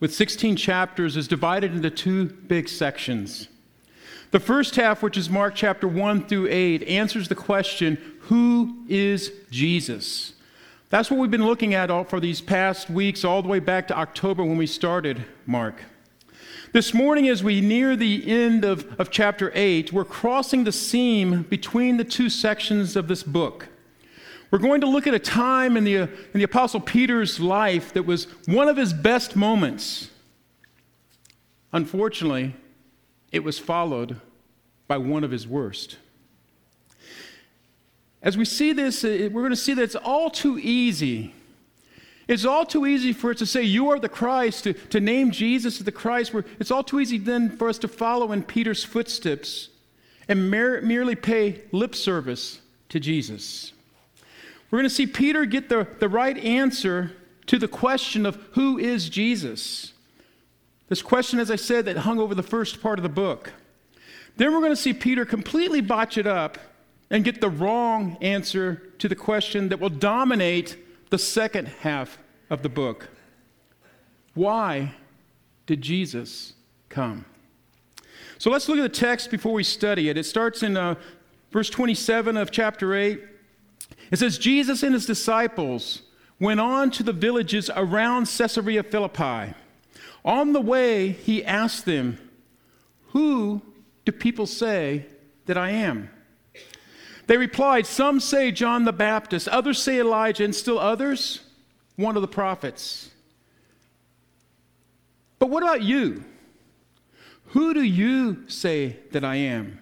with 16 chapters, is divided into two big sections. The first half, which is Mark chapter 1 through 8, answers the question Who is Jesus? That's what we've been looking at all for these past weeks, all the way back to October when we started Mark. This morning, as we near the end of, of chapter 8, we're crossing the seam between the two sections of this book. We're going to look at a time in the, in the Apostle Peter's life that was one of his best moments. Unfortunately, it was followed by one of his worst. As we see this, uh, we're going to see that it's all too easy. It's all too easy for us to say, You are the Christ, to, to name Jesus as the Christ. It's all too easy then for us to follow in Peter's footsteps and mer- merely pay lip service to Jesus. We're going to see Peter get the, the right answer to the question of who is Jesus. This question, as I said, that hung over the first part of the book. Then we're going to see Peter completely botch it up and get the wrong answer to the question that will dominate the second half of the book. Why did Jesus come? So let's look at the text before we study it. It starts in uh, verse 27 of chapter 8. It says, Jesus and his disciples went on to the villages around Caesarea Philippi. On the way, he asked them, Who do people say that I am? They replied, Some say John the Baptist, others say Elijah, and still others, one of the prophets. But what about you? Who do you say that I am?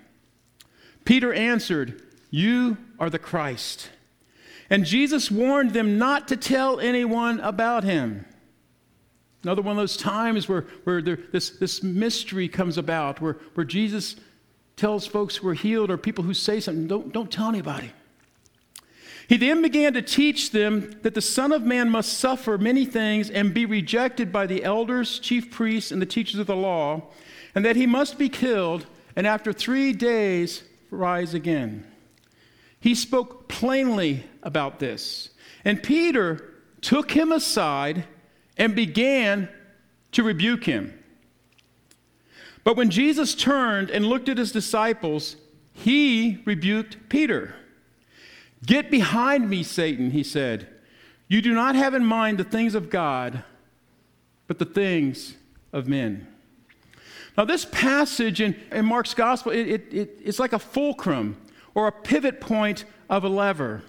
Peter answered, You are the Christ. And Jesus warned them not to tell anyone about him. Another one of those times where, where there, this, this mystery comes about, where, where Jesus tells folks who are healed or people who say something, don't, don't tell anybody. He then began to teach them that the Son of Man must suffer many things and be rejected by the elders, chief priests, and the teachers of the law, and that he must be killed and after three days rise again. He spoke plainly about this. And Peter took him aside and began to rebuke him. But when Jesus turned and looked at his disciples, he rebuked Peter. Get behind me, Satan, he said. You do not have in mind the things of God, but the things of men. Now, this passage in, in Mark's gospel, it, it, it, it's like a fulcrum or a pivot point of a lever.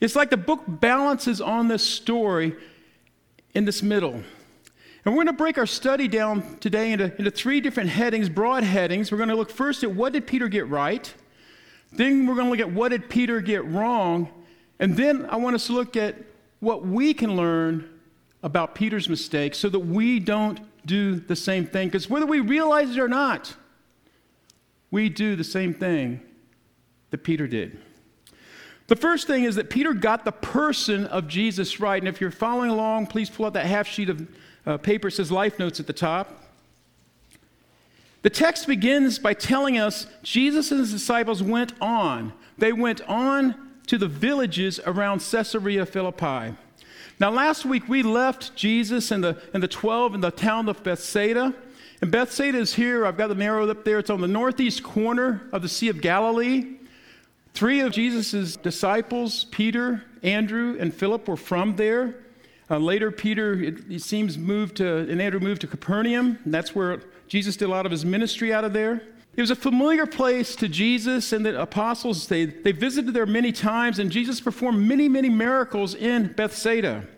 It's like the book balances on this story in this middle. And we're going to break our study down today into, into three different headings, broad headings. We're going to look first at what did Peter get right? Then we're going to look at what did Peter get wrong? And then I want us to look at what we can learn about Peter's mistakes so that we don't do the same thing. Because whether we realize it or not, we do the same thing that Peter did. The first thing is that Peter got the person of Jesus right. And if you're following along, please pull out that half sheet of uh, paper. It says Life Notes at the top. The text begins by telling us Jesus and his disciples went on. They went on to the villages around Caesarea Philippi. Now, last week we left Jesus and the, and the 12 in the town of Bethsaida. And Bethsaida is here. I've got the arrow up there. It's on the northeast corner of the Sea of Galilee. Three of Jesus' disciples, Peter, Andrew, and Philip, were from there. Uh, later, Peter, it, it, seems, moved to, and Andrew moved to Capernaum. That's where Jesus did a lot of his ministry out of there. It was a familiar place to Jesus and the apostles. They, they visited there many times, and Jesus performed many, many miracles in Bethsaida.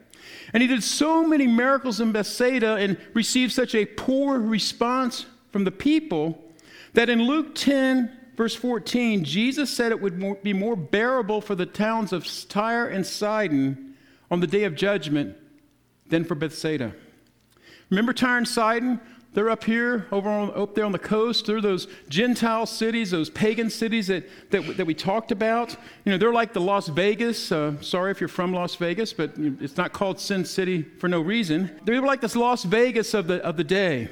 And he did so many miracles in Bethsaida and received such a poor response from the people that in Luke 10, Verse 14, Jesus said it would be more bearable for the towns of Tyre and Sidon on the day of judgment than for Bethsaida. Remember Tyre and Sidon? They're up here, over on, up there on the coast. They're those Gentile cities, those pagan cities that, that, that we talked about. You know, they're like the Las Vegas. Uh, sorry if you're from Las Vegas, but it's not called Sin City for no reason. They were like this Las Vegas of the, of the day.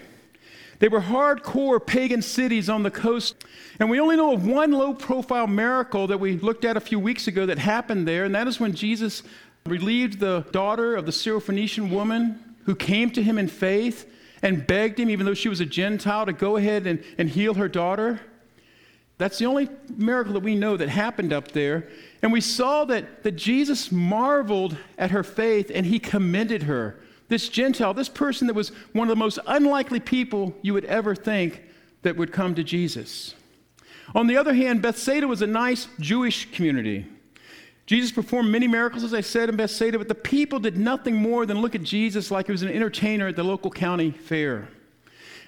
They were hardcore pagan cities on the coast. And we only know of one low profile miracle that we looked at a few weeks ago that happened there, and that is when Jesus relieved the daughter of the Syrophoenician woman who came to him in faith and begged him, even though she was a Gentile, to go ahead and, and heal her daughter. That's the only miracle that we know that happened up there. And we saw that, that Jesus marveled at her faith and he commended her. This Gentile, this person that was one of the most unlikely people you would ever think that would come to Jesus. On the other hand, Bethsaida was a nice Jewish community. Jesus performed many miracles, as I said, in Bethsaida, but the people did nothing more than look at Jesus like he was an entertainer at the local county fair.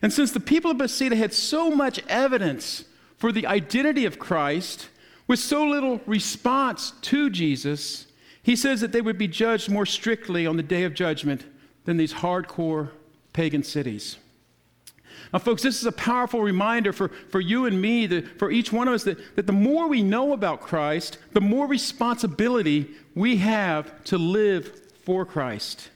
And since the people of Bethsaida had so much evidence for the identity of Christ, with so little response to Jesus, he says that they would be judged more strictly on the day of judgment than these hardcore pagan cities. Now, folks, this is a powerful reminder for, for you and me, for each one of us, that, that the more we know about Christ, the more responsibility we have to live for Christ.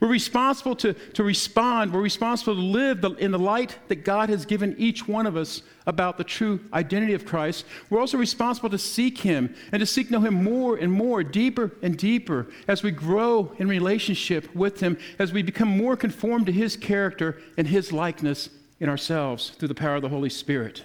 We're responsible to, to respond. We're responsible to live the, in the light that God has given each one of us about the true identity of Christ. We're also responsible to seek Him and to seek know Him more and more, deeper and deeper, as we grow in relationship with Him, as we become more conformed to His character and His likeness in ourselves through the power of the Holy Spirit.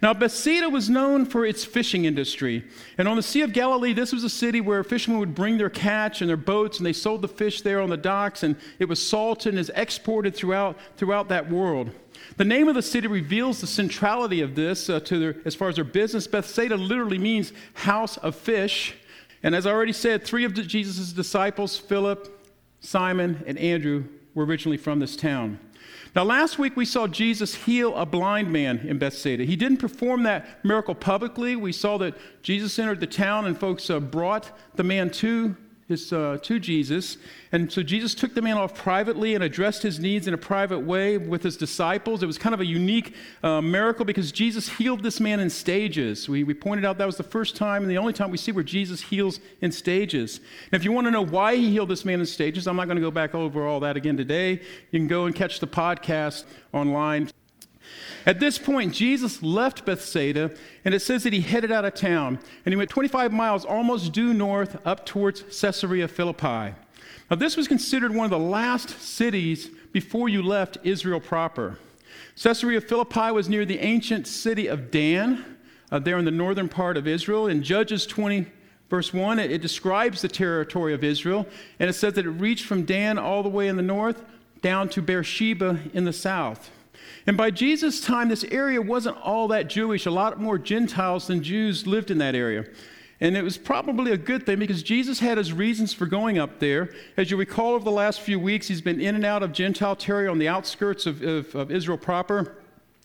Now, Bethsaida was known for its fishing industry. And on the Sea of Galilee, this was a city where fishermen would bring their catch and their boats, and they sold the fish there on the docks, and it was salted and is exported throughout, throughout that world. The name of the city reveals the centrality of this uh, to their, as far as their business. Bethsaida literally means house of fish. And as I already said, three of Jesus' disciples, Philip, Simon, and Andrew, were originally from this town. Now, last week we saw Jesus heal a blind man in Bethsaida. He didn't perform that miracle publicly. We saw that Jesus entered the town and folks uh, brought the man to his, uh, to Jesus. And so Jesus took the man off privately and addressed his needs in a private way with his disciples. It was kind of a unique uh, miracle because Jesus healed this man in stages. We, we pointed out that was the first time and the only time we see where Jesus heals in stages. And if you want to know why he healed this man in stages, I'm not going to go back over all that again today. You can go and catch the podcast online. At this point, Jesus left Bethsaida, and it says that he headed out of town, and he went 25 miles almost due north up towards Caesarea Philippi. Now, this was considered one of the last cities before you left Israel proper. Caesarea Philippi was near the ancient city of Dan, uh, there in the northern part of Israel. In Judges 20, verse 1, it, it describes the territory of Israel, and it says that it reached from Dan all the way in the north down to Beersheba in the south. And by Jesus' time, this area wasn't all that Jewish. A lot more Gentiles than Jews lived in that area. And it was probably a good thing because Jesus had his reasons for going up there. As you recall, over the last few weeks, he's been in and out of Gentile territory on the outskirts of, of, of Israel proper.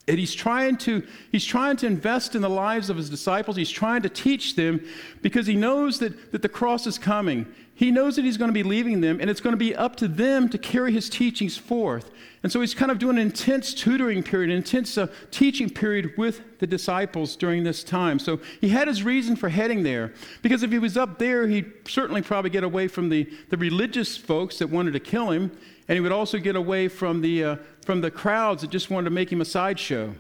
And he's trying to he's trying to invest in the lives of his disciples. He's trying to teach them because he knows that, that the cross is coming. He knows that he's going to be leaving them, and it's going to be up to them to carry his teachings forth. And so he's kind of doing an intense tutoring period, an intense uh, teaching period with the disciples during this time. So he had his reason for heading there. Because if he was up there, he'd certainly probably get away from the, the religious folks that wanted to kill him, and he would also get away from the, uh, from the crowds that just wanted to make him a sideshow.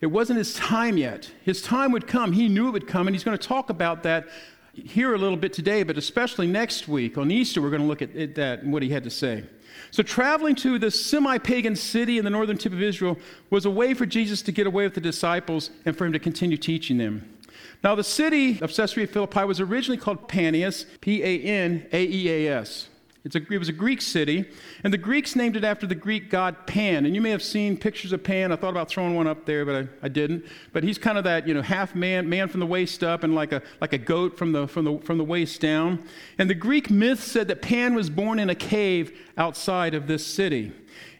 It wasn't his time yet. His time would come. He knew it would come, and he's going to talk about that here a little bit today, but especially next week on Easter, we're going to look at that and what he had to say. So, traveling to this semi pagan city in the northern tip of Israel was a way for Jesus to get away with the disciples and for him to continue teaching them. Now, the city of Caesarea Philippi was originally called Panaeas, P A N A E A S. A, it was a Greek city, and the Greeks named it after the Greek god Pan. And you may have seen pictures of Pan. I thought about throwing one up there, but I, I didn't. But he's kind of that, you know, half man, man from the waist up, and like a, like a goat from the, from, the, from the waist down. And the Greek myth said that Pan was born in a cave outside of this city.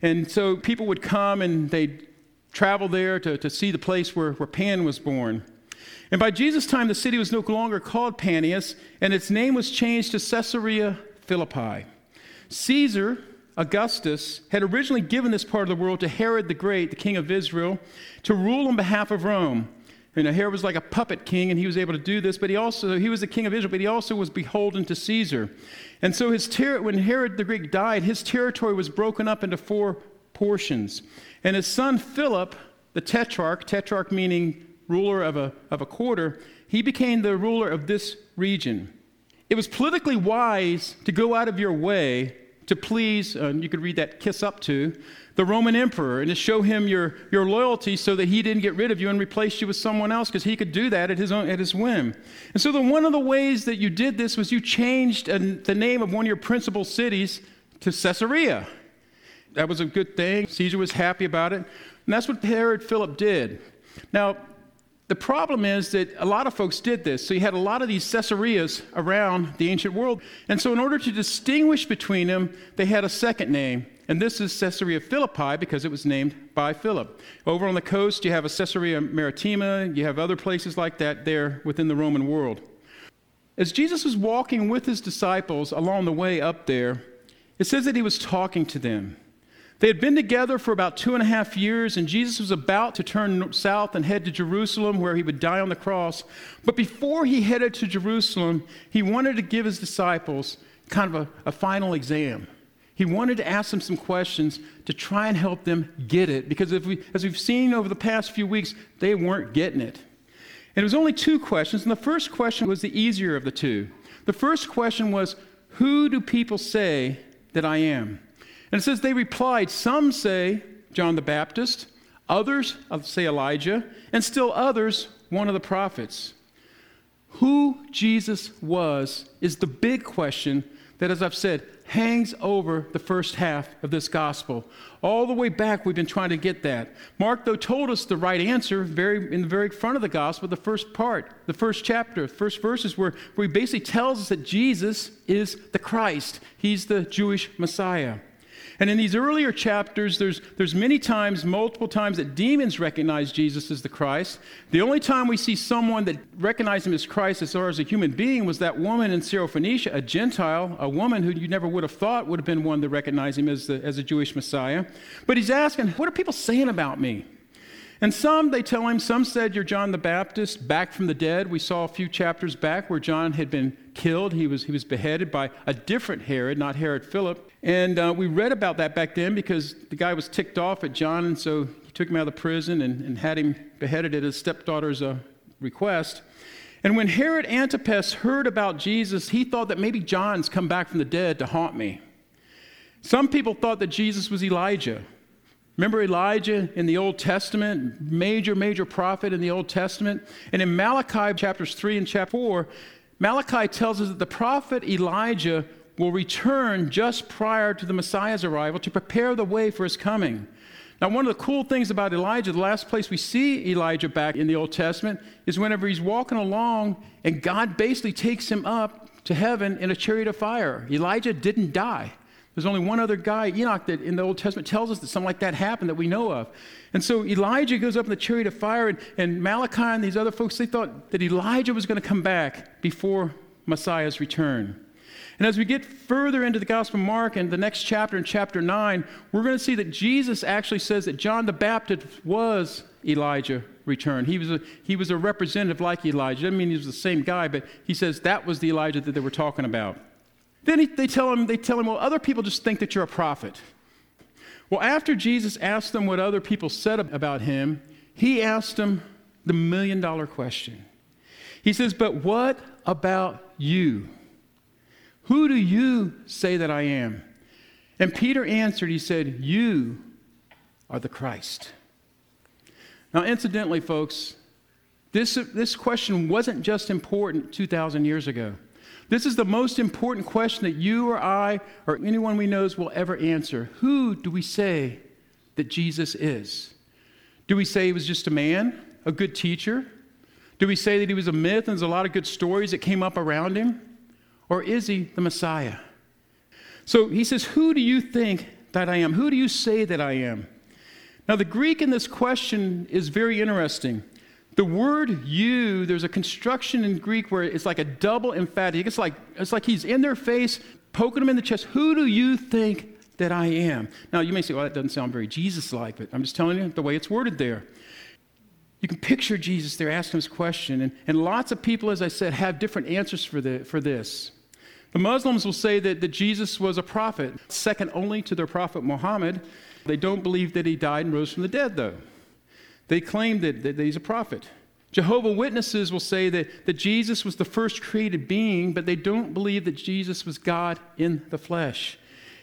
And so people would come and they'd travel there to, to see the place where, where Pan was born. And by Jesus' time, the city was no longer called Panaeas, and its name was changed to Caesarea Philippi. Caesar, Augustus had originally given this part of the world to Herod the Great, the king of Israel, to rule on behalf of Rome. You know, Herod was like a puppet king, and he was able to do this, but he also, he was the king of Israel, but he also was beholden to Caesar. And so his ter- when Herod the Great died, his territory was broken up into four portions. And his son Philip, the tetrarch, tetrarch meaning ruler of a, of a quarter, he became the ruler of this region. It was politically wise to go out of your way to please, uh, you could read that kiss up to, the Roman emperor and to show him your, your loyalty so that he didn't get rid of you and replace you with someone else because he could do that at his, own, at his whim. And so, the, one of the ways that you did this was you changed uh, the name of one of your principal cities to Caesarea. That was a good thing. Caesar was happy about it. And that's what Herod Philip did. Now, the problem is that a lot of folks did this. So you had a lot of these Caesareas around the ancient world. And so, in order to distinguish between them, they had a second name. And this is Caesarea Philippi because it was named by Philip. Over on the coast, you have a Caesarea Maritima. You have other places like that there within the Roman world. As Jesus was walking with his disciples along the way up there, it says that he was talking to them. They had been together for about two and a half years, and Jesus was about to turn south and head to Jerusalem where he would die on the cross. But before he headed to Jerusalem, he wanted to give his disciples kind of a, a final exam. He wanted to ask them some questions to try and help them get it, because we, as we've seen over the past few weeks, they weren't getting it. And it was only two questions, and the first question was the easier of the two. The first question was, Who do people say that I am? And it says they replied, Some say John the Baptist, others say Elijah, and still others one of the prophets. Who Jesus was is the big question that, as I've said, hangs over the first half of this gospel. All the way back, we've been trying to get that. Mark, though, told us the right answer very, in the very front of the gospel, the first part, the first chapter, first verses, where, where he basically tells us that Jesus is the Christ, he's the Jewish Messiah. And in these earlier chapters, there's, there's many times, multiple times, that demons recognize Jesus as the Christ. The only time we see someone that recognized him as Christ as far as a human being was that woman in Syrophoenicia, a Gentile, a woman who you never would have thought would have been one to recognize him as, the, as a Jewish Messiah. But he's asking, What are people saying about me? And some, they tell him, some said, You're John the Baptist, back from the dead. We saw a few chapters back where John had been killed. He was, he was beheaded by a different Herod, not Herod Philip. And uh, we read about that back then because the guy was ticked off at John, and so he took him out of the prison and, and had him beheaded at his stepdaughter's uh, request. And when Herod Antipas heard about Jesus, he thought that maybe John's come back from the dead to haunt me. Some people thought that Jesus was Elijah. Remember Elijah in the Old Testament, major, major prophet in the Old Testament? And in Malachi chapters 3 and chapter 4, Malachi tells us that the prophet Elijah will return just prior to the Messiah's arrival to prepare the way for his coming. Now, one of the cool things about Elijah, the last place we see Elijah back in the Old Testament, is whenever he's walking along and God basically takes him up to heaven in a chariot of fire. Elijah didn't die. There's only one other guy, Enoch, that in the Old Testament tells us that something like that happened that we know of. And so Elijah goes up in the chariot of fire, and, and Malachi and these other folks, they thought that Elijah was going to come back before Messiah's return. And as we get further into the Gospel of Mark and the next chapter in chapter 9, we're going to see that Jesus actually says that John the Baptist was Elijah returned. He was a, he was a representative like Elijah. Doesn't mean he was the same guy, but he says that was the Elijah that they were talking about. Then he, they, tell him, they tell him, well, other people just think that you're a prophet. Well, after Jesus asked them what other people said about him, he asked them the million dollar question. He says, But what about you? Who do you say that I am? And Peter answered, He said, You are the Christ. Now, incidentally, folks, this, this question wasn't just important 2,000 years ago. This is the most important question that you or I or anyone we know will ever answer. Who do we say that Jesus is? Do we say he was just a man, a good teacher? Do we say that he was a myth and there's a lot of good stories that came up around him? Or is he the Messiah? So he says, Who do you think that I am? Who do you say that I am? Now, the Greek in this question is very interesting. The word you, there's a construction in Greek where it's like a double emphatic. It's like, it's like he's in their face, poking them in the chest. Who do you think that I am. Now, you may say, well, that doesn't sound very Jesus like, but I'm just telling you the way it's worded there. You can picture Jesus there asking this question, and, and lots of people, as I said, have different answers for, the, for this. The Muslims will say that, that Jesus was a prophet, second only to their prophet Muhammad. They don't believe that he died and rose from the dead, though. They claim that, that he's a prophet. Jehovah Witnesses will say that, that Jesus was the first created being, but they don't believe that Jesus was God in the flesh.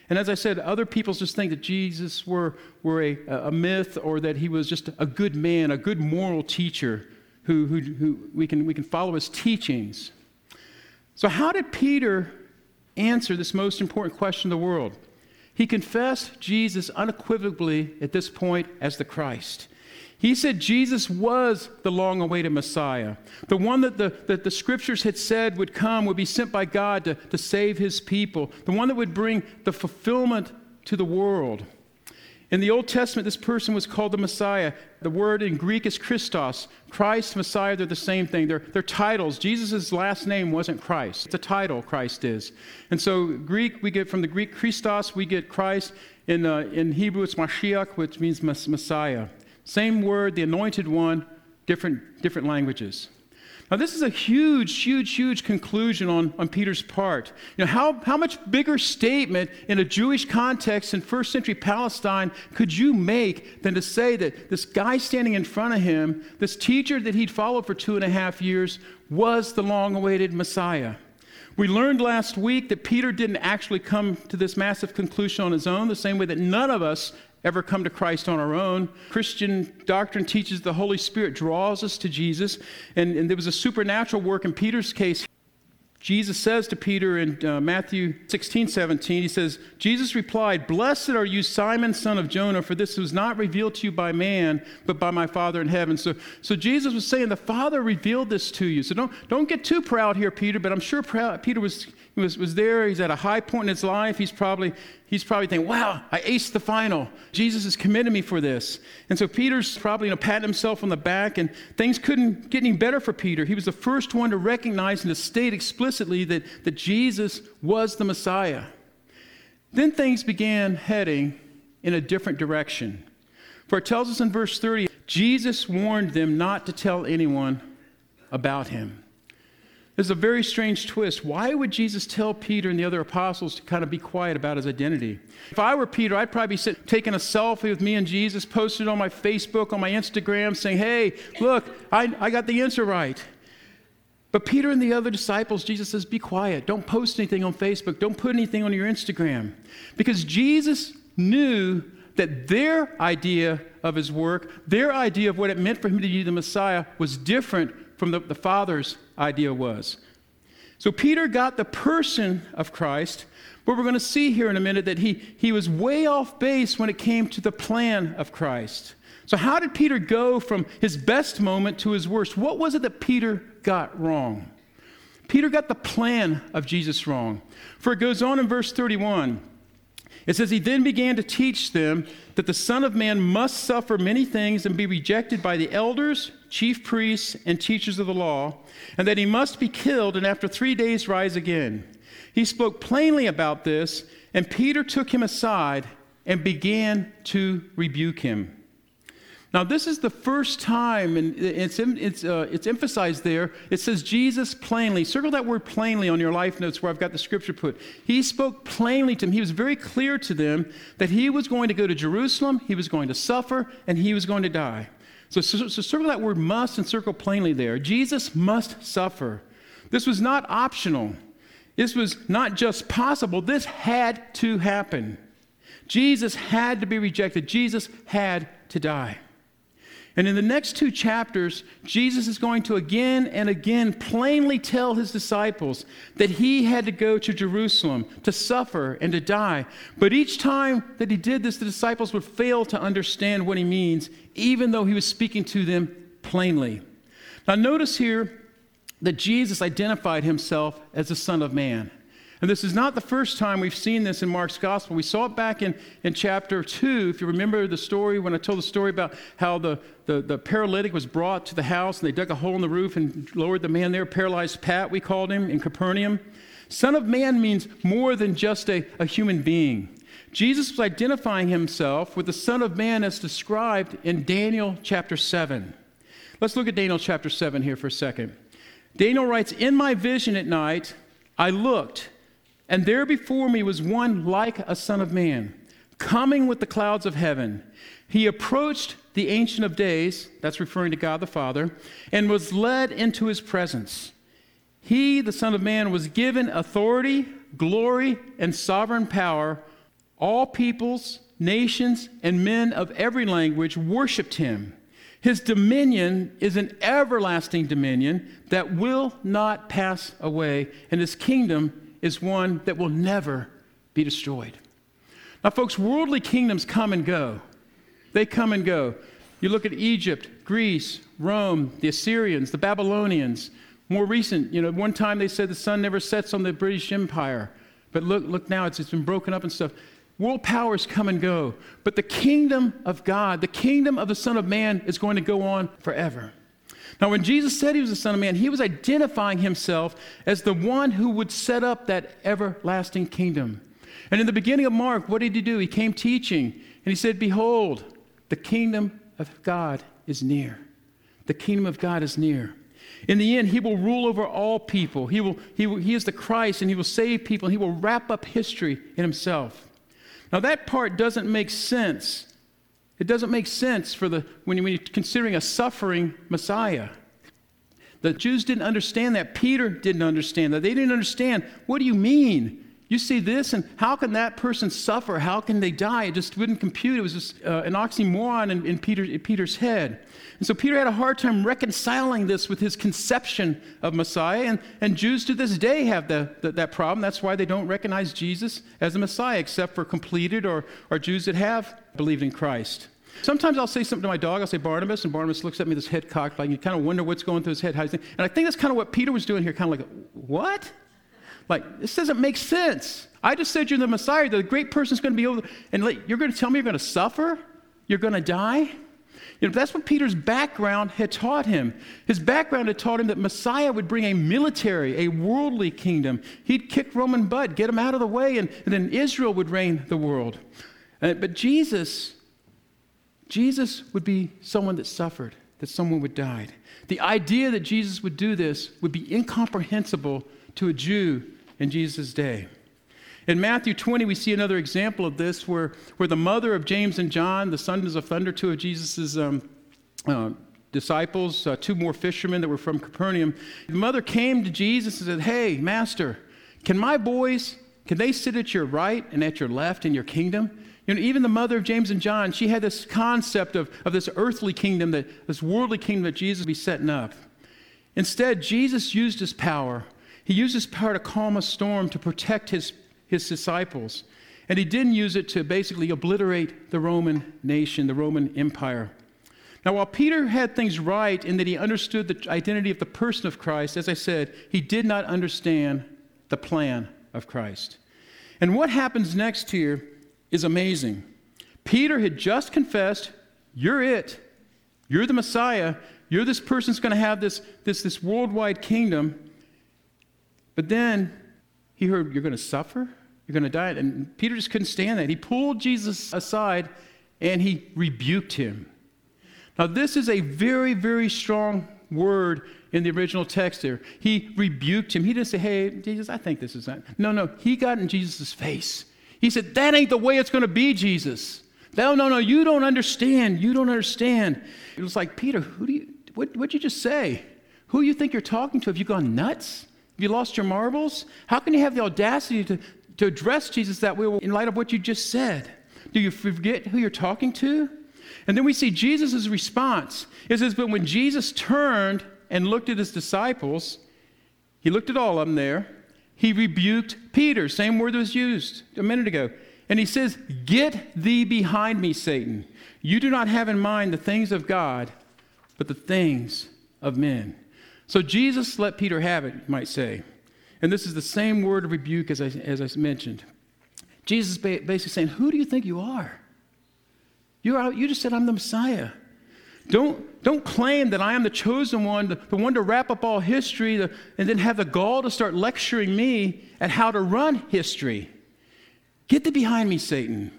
And as I said, other people just think that Jesus were, were a, a myth or that he was just a good man, a good moral teacher who, who, who we, can, we can follow his teachings. So, how did Peter answer this most important question in the world? He confessed Jesus unequivocally at this point as the Christ. He said Jesus was the long awaited Messiah, the one that the, that the scriptures had said would come, would be sent by God to, to save his people, the one that would bring the fulfillment to the world. In the Old Testament, this person was called the Messiah. The word in Greek is Christos. Christ, Messiah, they're the same thing. They're, they're titles. Jesus' last name wasn't Christ, it's a title, Christ is. And so, Greek, we get from the Greek Christos, we get Christ. In, uh, in Hebrew, it's Mashiach, which means Messiah. Same word, the anointed one, different, different languages. Now, this is a huge, huge, huge conclusion on, on Peter's part. You know, how, how much bigger statement in a Jewish context in first century Palestine could you make than to say that this guy standing in front of him, this teacher that he'd followed for two and a half years, was the long awaited Messiah? We learned last week that Peter didn't actually come to this massive conclusion on his own, the same way that none of us ever come to Christ on our own. Christian doctrine teaches the Holy Spirit draws us to Jesus, and, and there was a supernatural work in Peter's case. Jesus says to Peter in uh, Matthew 16, 17, he says, Jesus replied, Blessed are you, Simon, son of Jonah, for this was not revealed to you by man, but by my Father in heaven. So, so Jesus was saying, The Father revealed this to you. So don't, don't get too proud here, Peter, but I'm sure Peter was, was, was there. He's at a high point in his life. He's probably, he's probably thinking, Wow, I aced the final. Jesus has committed me for this. And so Peter's probably you know, patting himself on the back, and things couldn't get any better for Peter. He was the first one to recognize and to state explicitly that, that Jesus was the Messiah. Then things began heading in a different direction. For it tells us in verse 30 Jesus warned them not to tell anyone about him. There's a very strange twist. Why would Jesus tell Peter and the other apostles to kind of be quiet about his identity? If I were Peter, I'd probably be sitting, taking a selfie with me and Jesus, posted on my Facebook, on my Instagram, saying, Hey, look, I, I got the answer right. But Peter and the other disciples, Jesus says, Be quiet. Don't post anything on Facebook. Don't put anything on your Instagram. Because Jesus knew that their idea of his work, their idea of what it meant for him to be the Messiah, was different from the, the Father's idea was. So Peter got the person of Christ, but we're going to see here in a minute that he, he was way off base when it came to the plan of Christ. So, how did Peter go from his best moment to his worst? What was it that Peter got wrong? Peter got the plan of Jesus wrong. For it goes on in verse 31. It says, He then began to teach them that the Son of Man must suffer many things and be rejected by the elders, chief priests, and teachers of the law, and that he must be killed and after three days rise again. He spoke plainly about this, and Peter took him aside and began to rebuke him. Now, this is the first time, and it's, it's, uh, it's emphasized there. It says Jesus plainly. Circle that word plainly on your life notes where I've got the scripture put. He spoke plainly to them. He was very clear to them that he was going to go to Jerusalem, he was going to suffer, and he was going to die. So, so, so circle that word must and circle plainly there. Jesus must suffer. This was not optional, this was not just possible, this had to happen. Jesus had to be rejected, Jesus had to die. And in the next two chapters, Jesus is going to again and again plainly tell his disciples that he had to go to Jerusalem to suffer and to die. But each time that he did this, the disciples would fail to understand what he means, even though he was speaking to them plainly. Now, notice here that Jesus identified himself as the Son of Man. And this is not the first time we've seen this in Mark's gospel. We saw it back in, in chapter 2. If you remember the story, when I told the story about how the, the, the paralytic was brought to the house and they dug a hole in the roof and lowered the man there, paralyzed Pat, we called him, in Capernaum. Son of man means more than just a, a human being. Jesus was identifying himself with the Son of Man as described in Daniel chapter 7. Let's look at Daniel chapter 7 here for a second. Daniel writes In my vision at night, I looked, and there before me was one like a Son of Man, coming with the clouds of heaven. He approached the Ancient of Days, that's referring to God the Father, and was led into his presence. He, the Son of Man, was given authority, glory, and sovereign power. All peoples, nations, and men of every language worshiped him. His dominion is an everlasting dominion that will not pass away, and his kingdom is one that will never be destroyed. Now, folks, worldly kingdoms come and go. They come and go. You look at Egypt, Greece, Rome, the Assyrians, the Babylonians, more recent, you know, one time they said the sun never sets on the British Empire. But look, look now, it's, it's been broken up and stuff. World powers come and go. But the kingdom of God, the kingdom of the Son of Man, is going to go on forever. Now, when Jesus said he was the Son of Man, he was identifying himself as the one who would set up that everlasting kingdom. And in the beginning of Mark, what did he do? He came teaching, and he said, Behold, the kingdom of God is near. The kingdom of God is near. In the end, he will rule over all people. He, will, he, will, he is the Christ, and he will save people, and he will wrap up history in himself. Now, that part doesn't make sense. It doesn't make sense for the, when, you, when you're considering a suffering Messiah. The Jews didn't understand that. Peter didn't understand that. They didn't understand what do you mean? You see this, and how can that person suffer? How can they die? It just wouldn't compute. It was just uh, an oxymoron in, in, Peter, in Peter's head. And so Peter had a hard time reconciling this with his conception of Messiah. And, and Jews to this day have the, the, that problem. That's why they don't recognize Jesus as the Messiah, except for completed or, or Jews that have believed in Christ. Sometimes I'll say something to my dog. I'll say Barnabas, and Barnabas looks at me, this head cocked, like you kind of wonder what's going through his head. And I think that's kind of what Peter was doing here, kind of like, what? Like, this doesn't make sense. I just said you're the Messiah. The great person's going to be to, and like, you're going to tell me you're going to suffer? You're going to die? You know, that's what Peter's background had taught him. His background had taught him that Messiah would bring a military, a worldly kingdom. He'd kick Roman butt, get him out of the way, and, and then Israel would reign the world. Uh, but Jesus, Jesus would be someone that suffered, that someone would die. The idea that Jesus would do this would be incomprehensible to a Jew in Jesus' day. In Matthew 20, we see another example of this where, where the mother of James and John, the sons of thunder, two of Jesus' um, uh, disciples, uh, two more fishermen that were from Capernaum, the mother came to Jesus and said, Hey, Master, can my boys, can they sit at your right and at your left in your kingdom? You know, even the mother of James and John, she had this concept of, of this earthly kingdom, that, this worldly kingdom that Jesus would be setting up. Instead, Jesus used his power. He used his power to calm a storm to protect his his disciples. And he didn't use it to basically obliterate the Roman nation, the Roman Empire. Now, while Peter had things right in that he understood the identity of the person of Christ, as I said, he did not understand the plan of Christ. And what happens next here is amazing. Peter had just confessed, You're it. You're the Messiah. You're this person going to have this, this, this worldwide kingdom. But then he heard, You're going to suffer? You're going to die. And Peter just couldn't stand that. He pulled Jesus aside and he rebuked him. Now, this is a very, very strong word in the original text there. He rebuked him. He didn't say, Hey, Jesus, I think this is not. No, no. He got in Jesus' face. He said, That ain't the way it's going to be, Jesus. No, no, no. You don't understand. You don't understand. It was like, Peter, who do you, what, what'd you just say? Who you think you're talking to? Have you gone nuts? Have you lost your marbles? How can you have the audacity to, to address Jesus that way in light of what you just said? Do you forget who you're talking to? And then we see Jesus' response. It says, But when Jesus turned and looked at his disciples, he looked at all of them there. He rebuked Peter, same word that was used a minute ago. And he says, Get thee behind me, Satan. You do not have in mind the things of God, but the things of men. So Jesus let Peter have it, you might say. And this is the same word of rebuke as I, as I mentioned. Jesus basically saying, Who do you think you are? You're you just said, I'm the Messiah. Don't, don't claim that I am the chosen one, the, the one to wrap up all history, the, and then have the gall to start lecturing me at how to run history. Get thee behind me, Satan.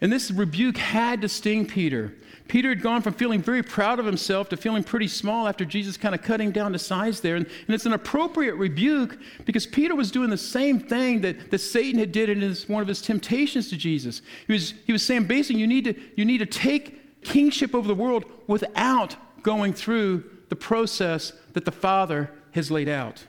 And this rebuke had to sting Peter. Peter had gone from feeling very proud of himself to feeling pretty small after Jesus kind of cut him down to size there. And, and it's an appropriate rebuke because Peter was doing the same thing that, that Satan had did in his, one of his temptations to Jesus. He was, he was saying, basically, you need, to, you need to take kingship over the world without going through the process that the Father has laid out.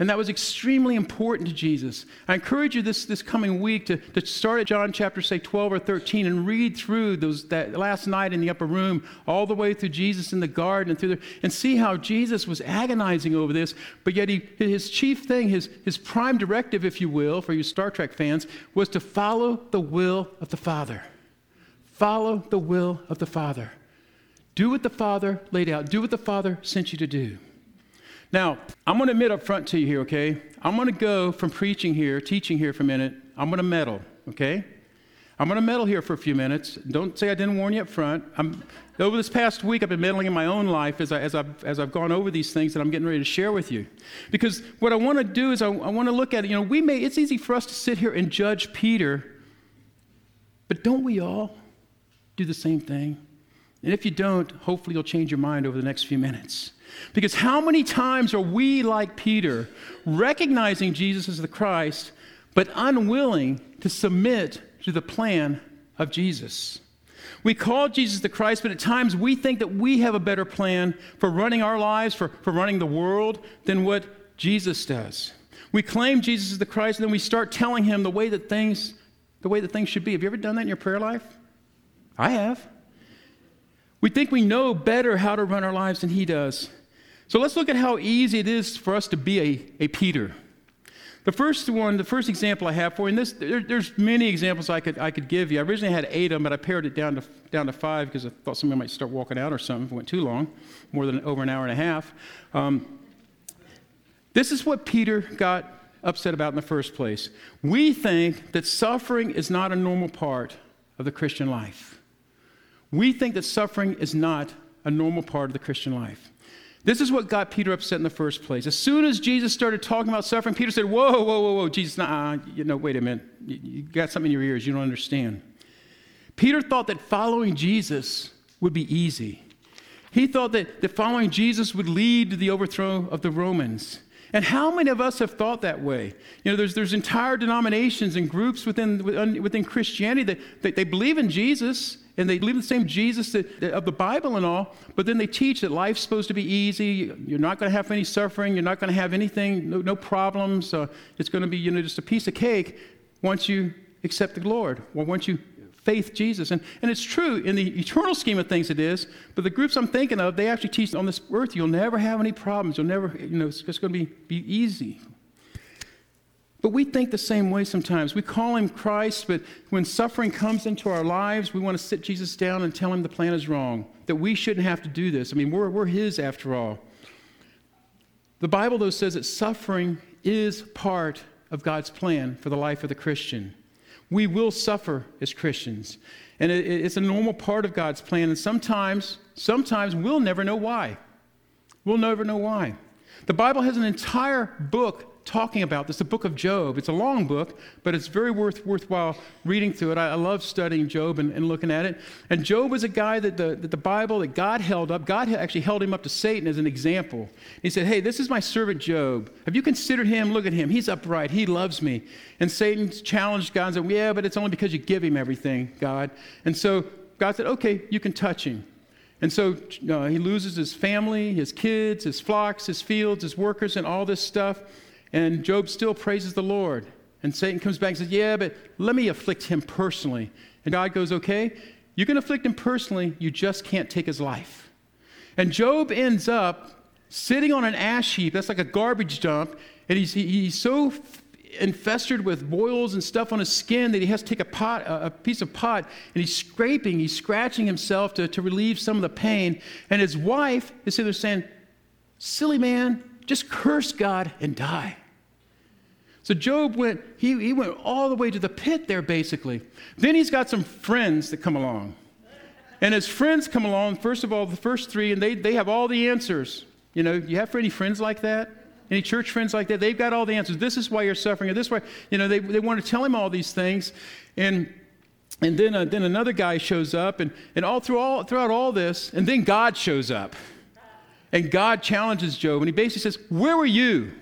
And that was extremely important to Jesus. I encourage you this, this coming week to, to start at John chapter, say, 12 or 13 and read through those, that last night in the upper room, all the way through Jesus in the garden and through the, and see how Jesus was agonizing over this. But yet he, his chief thing, his, his prime directive, if you will, for you Star Trek fans, was to follow the will of the Father. Follow the will of the Father. Do what the Father laid out. Do what the Father sent you to do. Now, I'm going to admit up front to you here, okay? I'm going to go from preaching here, teaching here for a minute. I'm going to meddle, okay? I'm going to meddle here for a few minutes. Don't say I didn't warn you up front. I'm, over this past week, I've been meddling in my own life as, I, as, I've, as I've gone over these things that I'm getting ready to share with you. Because what I want to do is I, I want to look at it. You know, we may, it's easy for us to sit here and judge Peter, but don't we all do the same thing? And if you don't, hopefully you'll change your mind over the next few minutes. Because how many times are we like Peter, recognizing Jesus as the Christ, but unwilling to submit to the plan of Jesus? We call Jesus the Christ, but at times we think that we have a better plan for running our lives, for, for running the world, than what Jesus does. We claim Jesus is the Christ, and then we start telling him the way that things, the way that things should be. Have you ever done that in your prayer life? I have. We think we know better how to run our lives than he does. So let's look at how easy it is for us to be a, a Peter. The first one, the first example I have for you, and this, there, there's many examples I could, I could give you. I originally had eight of them, but I pared it down to, down to five because I thought somebody might start walking out or something if it went too long, more than over an hour and a half. Um, this is what Peter got upset about in the first place. We think that suffering is not a normal part of the Christian life. We think that suffering is not a normal part of the Christian life. This is what got Peter upset in the first place. As soon as Jesus started talking about suffering, Peter said, Whoa, whoa, whoa, whoa, Jesus, nah, you know, wait a minute. You got something in your ears you don't understand. Peter thought that following Jesus would be easy. He thought that, that following Jesus would lead to the overthrow of the Romans. And how many of us have thought that way? You know, there's, there's entire denominations and groups within, within Christianity that, that they believe in Jesus and they believe the same Jesus that, of the Bible and all, but then they teach that life's supposed to be easy. You're not going to have any suffering. You're not going to have anything, no, no problems. Uh, it's going to be, you know, just a piece of cake once you accept the Lord or once you faith Jesus. And, and it's true, in the eternal scheme of things, it is. But the groups I'm thinking of, they actually teach on this earth, you'll never have any problems. You'll never, you know, it's just going to be, be easy. But we think the same way sometimes. We call him Christ, but when suffering comes into our lives, we want to sit Jesus down and tell him the plan is wrong, that we shouldn't have to do this. I mean, we're, we're his after all. The Bible, though, says that suffering is part of God's plan for the life of the Christian. We will suffer as Christians, and it, it's a normal part of God's plan, and sometimes, sometimes we'll never know why. We'll never know why. The Bible has an entire book talking about this, the book of Job. It's a long book, but it's very worth, worthwhile reading through it. I, I love studying Job and, and, looking at it. And Job was a guy that the, that the Bible, that God held up. God actually held him up to Satan as an example. He said, Hey, this is my servant Job. Have you considered him? Look at him. He's upright. He loves me. And Satan challenged God and said, Yeah, but it's only because you give him everything, God. And so God said, Okay, you can touch him. And so uh, he loses his family, his kids, his flocks, his fields, his workers, and all this stuff. And Job still praises the Lord. And Satan comes back and says, Yeah, but let me afflict him personally. And God goes, Okay, you can afflict him personally, you just can't take his life. And Job ends up sitting on an ash heap, that's like a garbage dump, and he's, he's so infested with boils and stuff on his skin that he has to take a pot, a piece of pot, and he's scraping, he's scratching himself to, to relieve some of the pain. And his wife is sitting there saying, Silly man, just curse God and die. So Job went, he, he went all the way to the pit there, basically. Then he's got some friends that come along. And his friends come along, first of all, the first three, and they, they have all the answers. You know, you have any friends like that? Any church friends like that? They've got all the answers. This is why you're suffering, or this way. You know, they, they want to tell him all these things. And and then, uh, then another guy shows up, and, and all, through all throughout all this, and then God shows up. And God challenges Job, and he basically says, Where were you?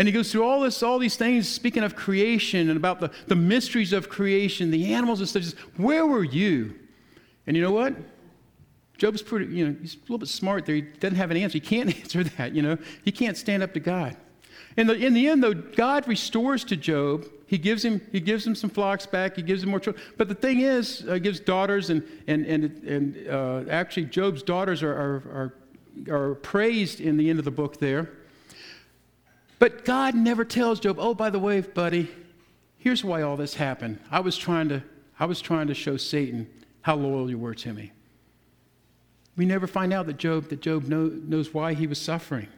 And he goes through all this, all these things, speaking of creation and about the, the mysteries of creation, the animals and stuff. Says, Where were you? And you know what? Job's pretty, you know, he's a little bit smart there. He doesn't have an answer. He can't answer that, you know. He can't stand up to God. In the, in the end, though, God restores to Job. He gives him, he gives him some flocks back. He gives him more children. But the thing is, uh, gives daughters, and, and, and, and uh, actually, Job's daughters are, are, are, are praised in the end of the book there. But God never tells Job, oh, by the way, buddy, here's why all this happened. I was trying to, I was trying to show Satan how loyal you were to me. We never find out that Job, that Job know, knows why he was suffering.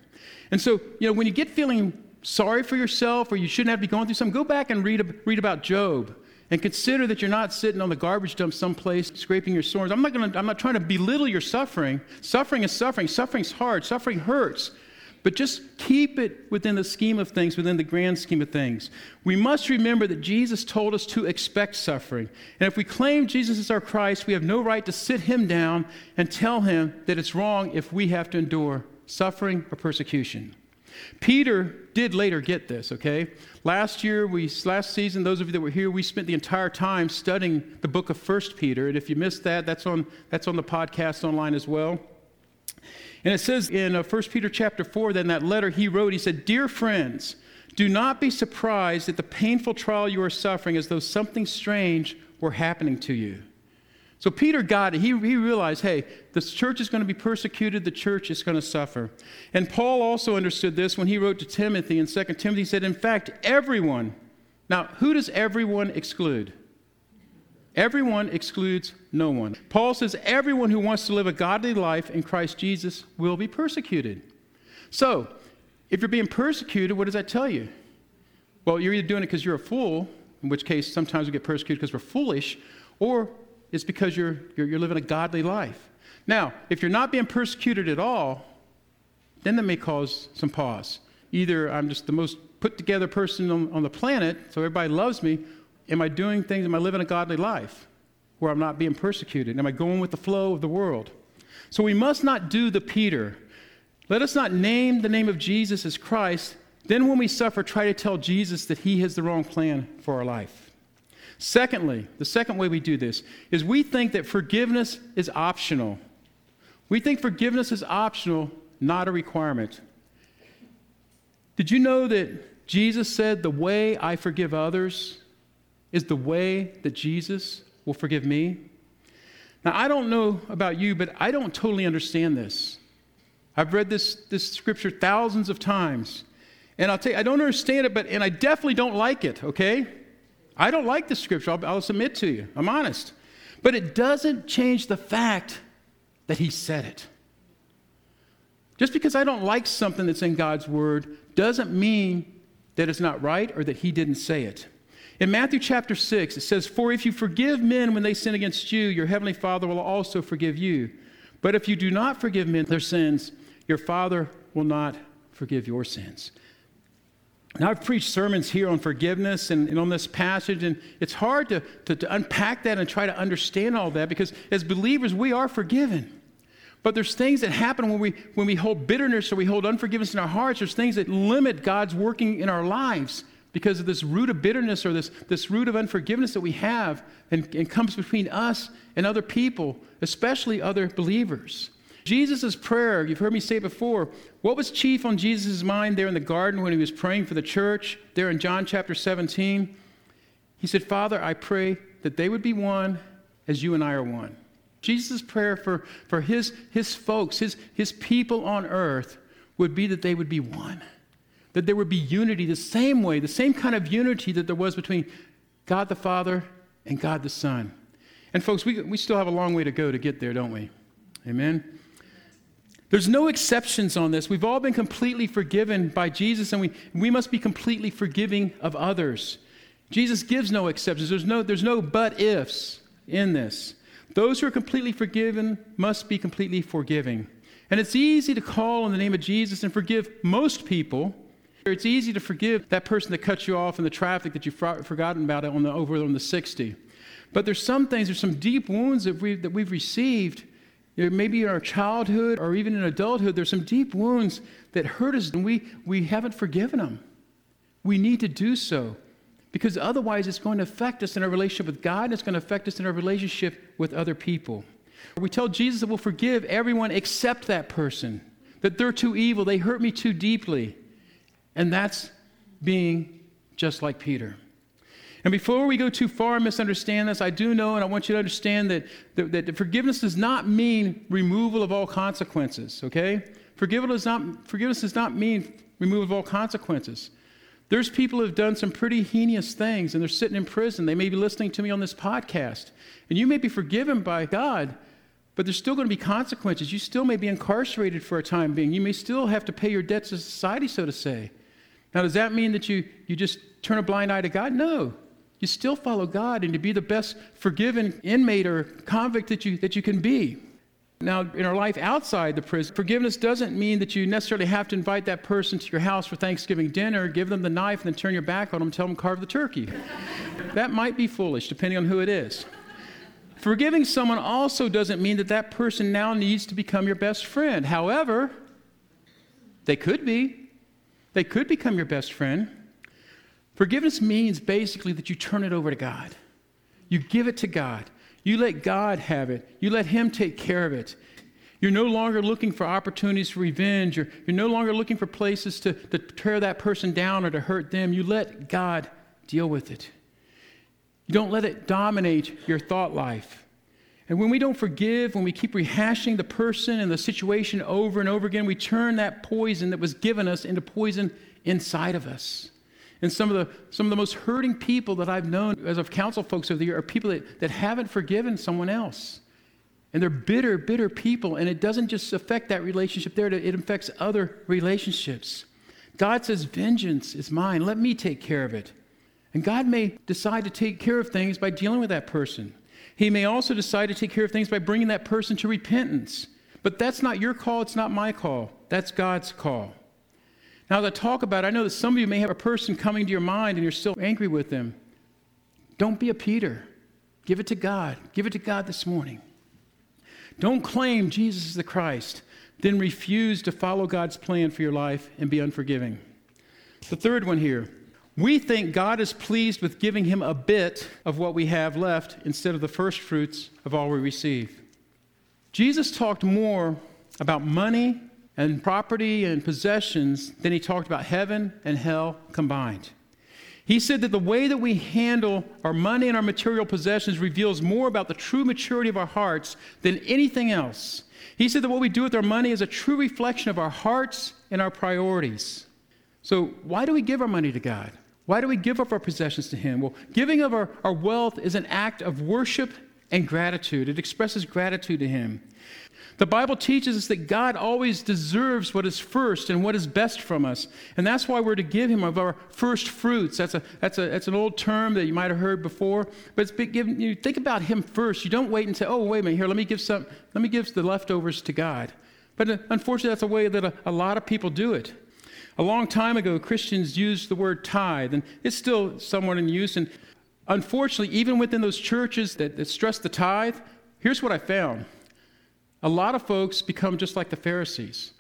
And so, you know, when you get feeling sorry for yourself or you shouldn't have to be going through something, go back and read, read about Job and consider that you're not sitting on the garbage dump someplace scraping your sores. I'm not, gonna, I'm not trying to belittle your suffering. Suffering is suffering. Suffering's hard. Suffering hurts. But just keep it within the scheme of things, within the grand scheme of things. We must remember that Jesus told us to expect suffering. And if we claim Jesus is our Christ, we have no right to sit him down and tell him that it's wrong if we have to endure suffering or persecution. Peter did later get this, okay? Last year, we, last season, those of you that were here, we spent the entire time studying the book of First Peter. And if you missed that, that's on, that's on the podcast online as well. And it says in uh, 1 Peter chapter 4, then that letter he wrote, he said, Dear friends, do not be surprised at the painful trial you are suffering as though something strange were happening to you. So Peter got it. He, he realized, hey, the church is going to be persecuted, the church is going to suffer. And Paul also understood this when he wrote to Timothy in 2 Timothy. He said, in fact, everyone, now who does everyone exclude? Everyone excludes no one. Paul says everyone who wants to live a godly life in Christ Jesus will be persecuted. So, if you're being persecuted, what does that tell you? Well, you're either doing it because you're a fool, in which case sometimes we get persecuted because we're foolish, or it's because you're, you're, you're living a godly life. Now, if you're not being persecuted at all, then that may cause some pause. Either I'm just the most put together person on, on the planet, so everybody loves me, Am I doing things? Am I living a godly life where I'm not being persecuted? Am I going with the flow of the world? So we must not do the Peter. Let us not name the name of Jesus as Christ. Then, when we suffer, try to tell Jesus that he has the wrong plan for our life. Secondly, the second way we do this is we think that forgiveness is optional. We think forgiveness is optional, not a requirement. Did you know that Jesus said, The way I forgive others is the way that Jesus will forgive me. Now, I don't know about you, but I don't totally understand this. I've read this, this scripture thousands of times. And I'll tell you, I don't understand it, but, and I definitely don't like it, okay? I don't like the scripture, I'll, I'll submit to you. I'm honest. But it doesn't change the fact that he said it. Just because I don't like something that's in God's word doesn't mean that it's not right or that he didn't say it. In Matthew chapter 6, it says, For if you forgive men when they sin against you, your heavenly Father will also forgive you. But if you do not forgive men their sins, your Father will not forgive your sins. Now, I've preached sermons here on forgiveness and, and on this passage, and it's hard to, to, to unpack that and try to understand all that because as believers, we are forgiven. But there's things that happen when we, when we hold bitterness or we hold unforgiveness in our hearts. There's things that limit God's working in our lives because of this root of bitterness or this, this root of unforgiveness that we have and, and comes between us and other people, especially other believers. Jesus' prayer, you've heard me say before, what was chief on Jesus' mind there in the garden when he was praying for the church, there in John chapter 17? He said, Father, I pray that they would be one as you and I are one. Jesus' prayer for, for his, his folks, his, his people on earth, would be that they would be one that there would be unity the same way, the same kind of unity that there was between God the Father and God the Son. And folks, we, we still have a long way to go to get there, don't we? Amen. There's no exceptions on this. We've all been completely forgiven by Jesus, and we, we must be completely forgiving of others. Jesus gives no exceptions. There's no, there's no but ifs in this. Those who are completely forgiven must be completely forgiving. And it's easy to call on the name of Jesus and forgive most people. It's easy to forgive that person that cut you off in the traffic that you've forgotten about on the, over on the 60. But there's some things, there's some deep wounds that we've, that we've received, maybe in our childhood or even in adulthood. There's some deep wounds that hurt us and we, we haven't forgiven them. We need to do so because otherwise it's going to affect us in our relationship with God and it's going to affect us in our relationship with other people. We tell Jesus that we'll forgive everyone except that person, that they're too evil, they hurt me too deeply. And that's being just like Peter. And before we go too far and misunderstand this, I do know and I want you to understand that, that, that forgiveness does not mean removal of all consequences, okay? Forgiveness does, not, forgiveness does not mean removal of all consequences. There's people who have done some pretty heinous things and they're sitting in prison. They may be listening to me on this podcast. And you may be forgiven by God, but there's still going to be consequences. You still may be incarcerated for a time being. You may still have to pay your debts to society, so to say. Now, does that mean that you, you just turn a blind eye to God? No. You still follow God and to be the best forgiven inmate or convict that you, that you can be. Now, in our life outside the prison, forgiveness doesn't mean that you necessarily have to invite that person to your house for Thanksgiving dinner, give them the knife, and then turn your back on them and tell them carve the turkey. that might be foolish, depending on who it is. Forgiving someone also doesn't mean that that person now needs to become your best friend. However, they could be. They could become your best friend. Forgiveness means basically that you turn it over to God. You give it to God. You let God have it. You let Him take care of it. You're no longer looking for opportunities for revenge. You're, you're no longer looking for places to, to tear that person down or to hurt them. You let God deal with it. You don't let it dominate your thought life. And when we don't forgive, when we keep rehashing the person and the situation over and over again, we turn that poison that was given us into poison inside of us. And some of the, some of the most hurting people that I've known as I've counseled folks over the year are people that, that haven't forgiven someone else. And they're bitter, bitter people. And it doesn't just affect that relationship there, it affects other relationships. God says, Vengeance is mine. Let me take care of it. And God may decide to take care of things by dealing with that person. He may also decide to take care of things by bringing that person to repentance. But that's not your call, it's not my call. That's God's call. Now, as I talk about it, I know that some of you may have a person coming to your mind and you're still angry with them. Don't be a Peter. Give it to God. Give it to God this morning. Don't claim Jesus is the Christ, then refuse to follow God's plan for your life and be unforgiving. The third one here we think God is pleased with giving him a bit of what we have left instead of the first fruits of all we receive. Jesus talked more about money and property and possessions than he talked about heaven and hell combined. He said that the way that we handle our money and our material possessions reveals more about the true maturity of our hearts than anything else. He said that what we do with our money is a true reflection of our hearts and our priorities. So, why do we give our money to God? Why do we give up our possessions to Him? Well, giving of our, our wealth is an act of worship and gratitude. It expresses gratitude to Him. The Bible teaches us that God always deserves what is first and what is best from us. And that's why we're to give Him of our first fruits. That's, a, that's, a, that's an old term that you might have heard before. But it's given, you think about Him first. You don't wait and say, oh, wait a minute, here, let me give, some, let me give the leftovers to God. But uh, unfortunately, that's a way that a, a lot of people do it. A long time ago, Christians used the word tithe, and it's still somewhat in use. And unfortunately, even within those churches that, that stress the tithe, here's what I found a lot of folks become just like the Pharisees.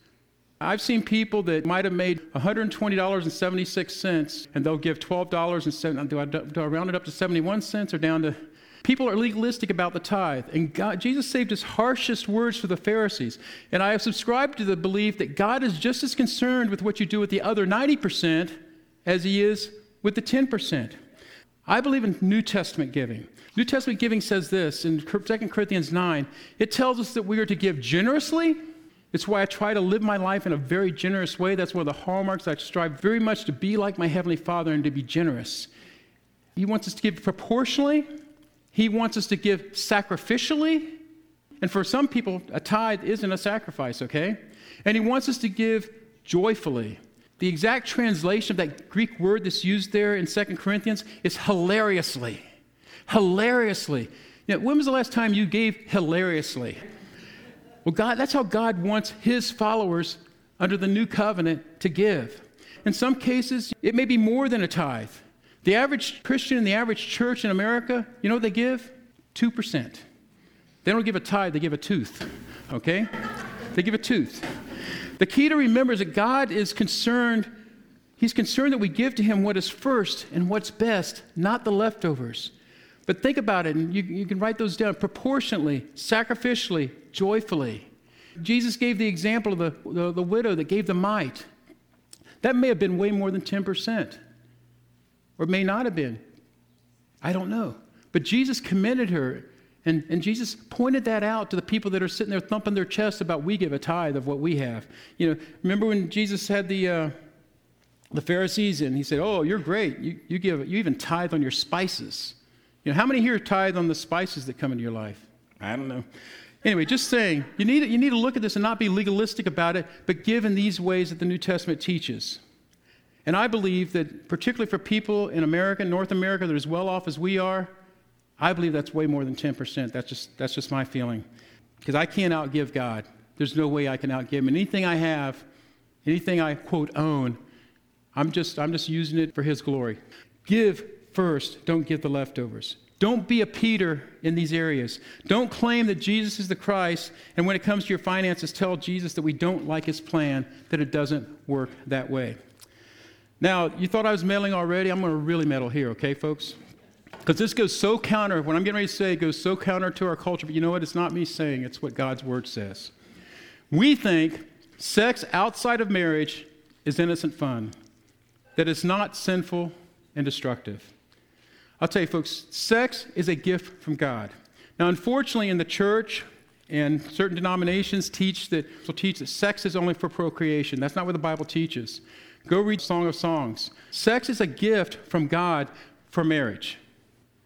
I've seen people that might have made $120.76 and they'll give $12 do I, do I round it up to 71 cents or down to People are legalistic about the tithe, and God, Jesus saved his harshest words for the Pharisees. And I have subscribed to the belief that God is just as concerned with what you do with the other 90% as he is with the 10%. I believe in New Testament giving. New Testament giving says this in 2 Corinthians 9 it tells us that we are to give generously. It's why I try to live my life in a very generous way. That's one of the hallmarks. I strive very much to be like my Heavenly Father and to be generous. He wants us to give proportionally, He wants us to give sacrificially. And for some people, a tithe isn't a sacrifice, okay? And He wants us to give joyfully. The exact translation of that Greek word that's used there in 2 Corinthians is hilariously. Hilariously. When was the last time you gave hilariously? Well, God, that's how God wants his followers under the new covenant to give. In some cases, it may be more than a tithe. The average Christian in the average church in America, you know what they give? 2%. They don't give a tithe, they give a tooth, okay? They give a tooth. The key to remember is that God is concerned, He's concerned that we give to Him what is first and what's best, not the leftovers. But think about it, and you, you can write those down proportionately, sacrificially, joyfully. Jesus gave the example of the, the, the widow that gave the mite. That may have been way more than 10%, or may not have been. I don't know. But Jesus commended her, and, and Jesus pointed that out to the people that are sitting there thumping their chests about we give a tithe of what we have. You know, remember when Jesus had the, uh, the Pharisees and he said, Oh, you're great. You, you, give, you even tithe on your spices. You know, how many here tithe on the spices that come into your life? I don't know. Anyway, just saying, you need, you need to look at this and not be legalistic about it, but give in these ways that the New Testament teaches. And I believe that, particularly for people in America, North America, that are as well off as we are, I believe that's way more than 10%. That's just, that's just my feeling. Because I can't outgive God. There's no way I can outgive Him. Anything I have, anything I, quote, own, I'm just, I'm just using it for His glory. Give first, don't give the leftovers. Don't be a Peter in these areas. Don't claim that Jesus is the Christ, and when it comes to your finances, tell Jesus that we don't like his plan, that it doesn't work that way. Now, you thought I was meddling already? I'm going to really meddle here, okay, folks? Because this goes so counter, what I'm getting ready to say goes so counter to our culture, but you know what? It's not me saying, it's what God's word says. We think sex outside of marriage is innocent fun, that it's not sinful and destructive. I'll tell you, folks, sex is a gift from God. Now, unfortunately, in the church and certain denominations teach that will teach that sex is only for procreation. That's not what the Bible teaches. Go read Song of Songs. Sex is a gift from God for marriage.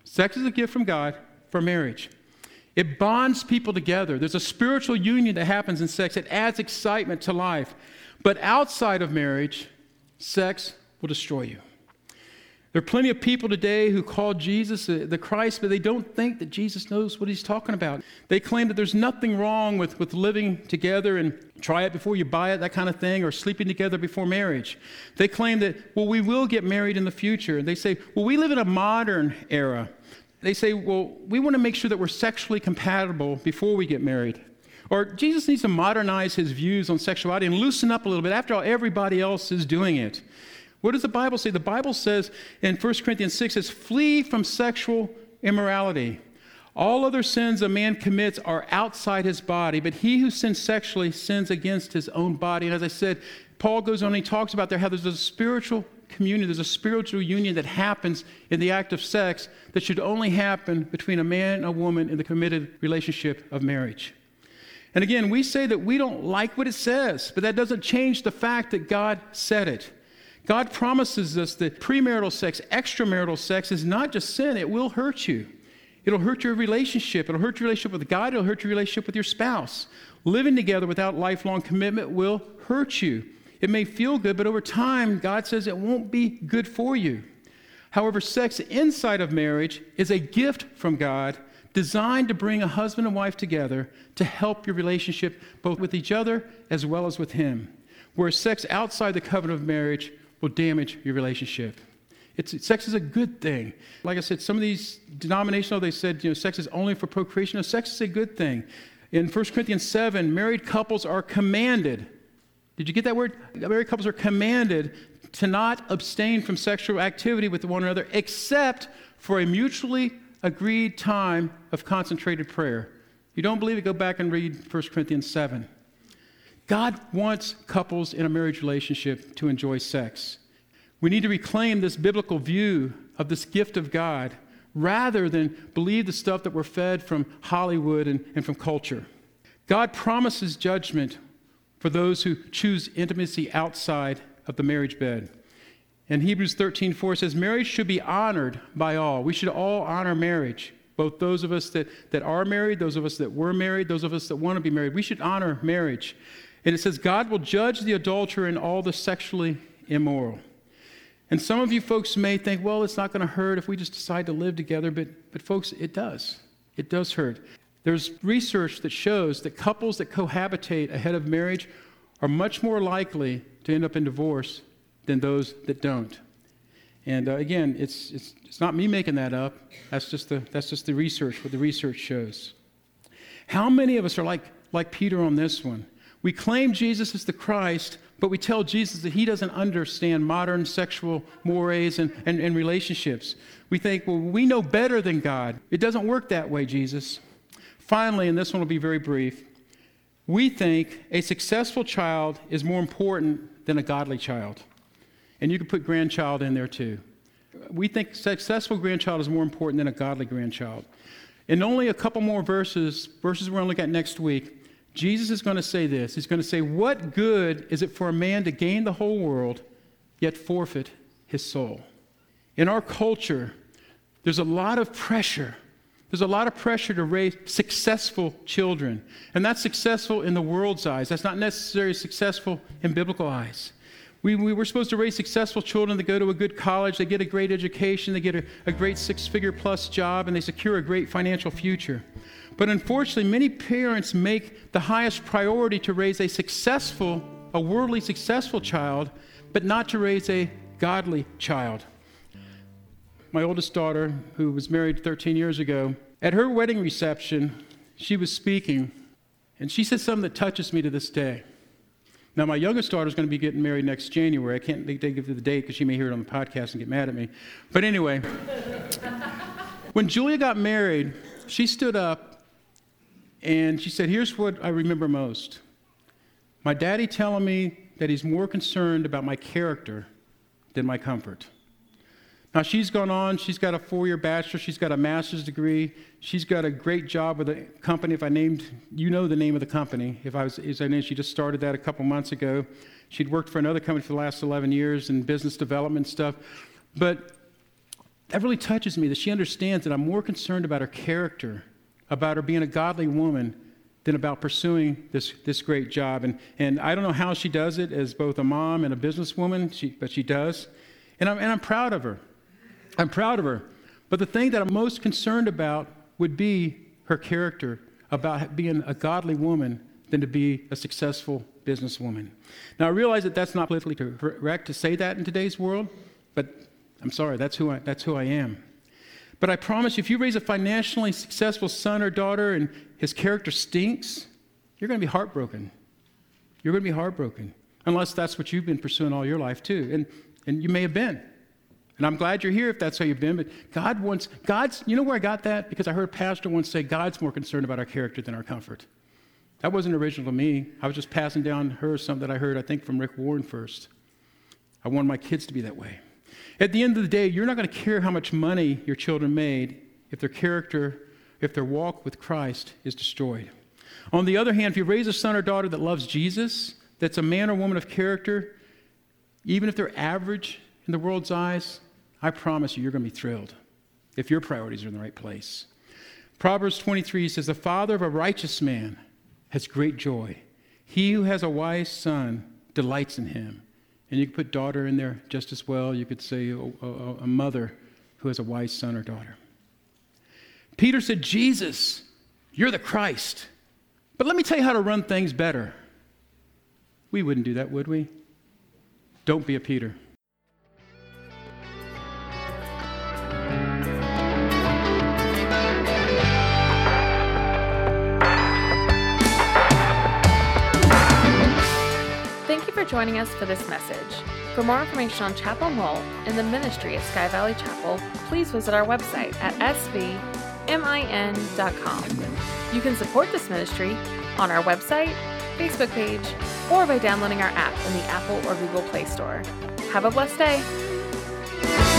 Sex is a gift from God for marriage. It bonds people together. There's a spiritual union that happens in sex. It adds excitement to life. But outside of marriage, sex will destroy you. There are plenty of people today who call Jesus the Christ, but they don't think that Jesus knows what he's talking about. They claim that there's nothing wrong with, with living together and try it before you buy it, that kind of thing, or sleeping together before marriage. They claim that, well, we will get married in the future. They say, well, we live in a modern era. They say, well, we want to make sure that we're sexually compatible before we get married. Or Jesus needs to modernize his views on sexuality and loosen up a little bit. After all, everybody else is doing it. What does the Bible say? The Bible says in 1 Corinthians 6 says, flee from sexual immorality. All other sins a man commits are outside his body, but he who sins sexually sins against his own body. And as I said, Paul goes on and he talks about there how there's a spiritual communion, there's a spiritual union that happens in the act of sex that should only happen between a man and a woman in the committed relationship of marriage. And again, we say that we don't like what it says, but that doesn't change the fact that God said it. God promises us that premarital sex, extramarital sex is not just sin, it will hurt you. It'll hurt your relationship. It'll hurt your relationship with God. It'll hurt your relationship with your spouse. Living together without lifelong commitment will hurt you. It may feel good, but over time, God says it won't be good for you. However, sex inside of marriage is a gift from God designed to bring a husband and wife together to help your relationship both with each other as well as with Him. Whereas sex outside the covenant of marriage will damage your relationship. It's, sex is a good thing. Like I said, some of these denominational, they said, you know, sex is only for procreation. No, sex is a good thing. In 1 Corinthians 7, married couples are commanded. Did you get that word? Married couples are commanded to not abstain from sexual activity with one another except for a mutually agreed time of concentrated prayer. You don't believe it? Go back and read 1 Corinthians 7. God wants couples in a marriage relationship to enjoy sex. We need to reclaim this biblical view of this gift of God rather than believe the stuff that we're fed from Hollywood and, and from culture. God promises judgment for those who choose intimacy outside of the marriage bed. And Hebrews 13, 4 says, Marriage should be honored by all. We should all honor marriage, both those of us that, that are married, those of us that were married, those of us that want to be married. We should honor marriage. And it says, God will judge the adulterer and all the sexually immoral. And some of you folks may think, well, it's not going to hurt if we just decide to live together, but, but folks, it does. It does hurt. There's research that shows that couples that cohabitate ahead of marriage are much more likely to end up in divorce than those that don't. And uh, again, it's, it's, it's not me making that up. That's just, the, that's just the research, what the research shows. How many of us are like, like Peter on this one? We claim Jesus is the Christ, but we tell Jesus that he doesn't understand modern sexual mores and, and, and relationships. We think, well, we know better than God. It doesn't work that way, Jesus. Finally, and this one will be very brief, we think a successful child is more important than a godly child. And you can put grandchild in there too. We think successful grandchild is more important than a godly grandchild. In only a couple more verses, verses we're going to look at next week, Jesus is going to say this. He's going to say, What good is it for a man to gain the whole world, yet forfeit his soul? In our culture, there's a lot of pressure. There's a lot of pressure to raise successful children. And that's successful in the world's eyes. That's not necessarily successful in biblical eyes. We, we were supposed to raise successful children that go to a good college, they get a great education, they get a, a great six figure plus job, and they secure a great financial future. But unfortunately, many parents make the highest priority to raise a successful, a worldly successful child, but not to raise a godly child. My oldest daughter, who was married 13 years ago, at her wedding reception, she was speaking, and she said something that touches me to this day. Now, my youngest daughter is going to be getting married next January. I can't they, they give you the date because she may hear it on the podcast and get mad at me. But anyway, when Julia got married, she stood up and she said, Here's what I remember most my daddy telling me that he's more concerned about my character than my comfort. Now, she's gone on, she's got a four year bachelor, she's got a master's degree, she's got a great job with a company. If I named, you know the name of the company. If I was, as I named, she just started that a couple months ago. She'd worked for another company for the last 11 years in business development stuff. But that really touches me that she understands that I'm more concerned about her character, about her being a godly woman, than about pursuing this, this great job. And, and I don't know how she does it as both a mom and a businesswoman, she, but she does. And I'm, and I'm proud of her. I'm proud of her. But the thing that I'm most concerned about would be her character, about being a godly woman than to be a successful businesswoman. Now, I realize that that's not politically correct to say that in today's world, but I'm sorry, that's who I, that's who I am. But I promise you, if you raise a financially successful son or daughter and his character stinks, you're going to be heartbroken. You're going to be heartbroken, unless that's what you've been pursuing all your life, too. And, and you may have been. And I'm glad you're here if that's how you've been. But God wants, God's, you know where I got that? Because I heard a pastor once say, God's more concerned about our character than our comfort. That wasn't original to me. I was just passing down her something that I heard, I think, from Rick Warren first. I want my kids to be that way. At the end of the day, you're not going to care how much money your children made if their character, if their walk with Christ is destroyed. On the other hand, if you raise a son or daughter that loves Jesus, that's a man or woman of character, even if they're average in the world's eyes, I promise you, you're going to be thrilled if your priorities are in the right place. Proverbs 23 says, The father of a righteous man has great joy. He who has a wise son delights in him. And you could put daughter in there just as well. You could say a, a, a mother who has a wise son or daughter. Peter said, Jesus, you're the Christ. But let me tell you how to run things better. We wouldn't do that, would we? Don't be a Peter. Joining us for this message. For more information on Chapel Mole and the ministry at Sky Valley Chapel, please visit our website at svmin.com. You can support this ministry on our website, Facebook page, or by downloading our app in the Apple or Google Play Store. Have a blessed day.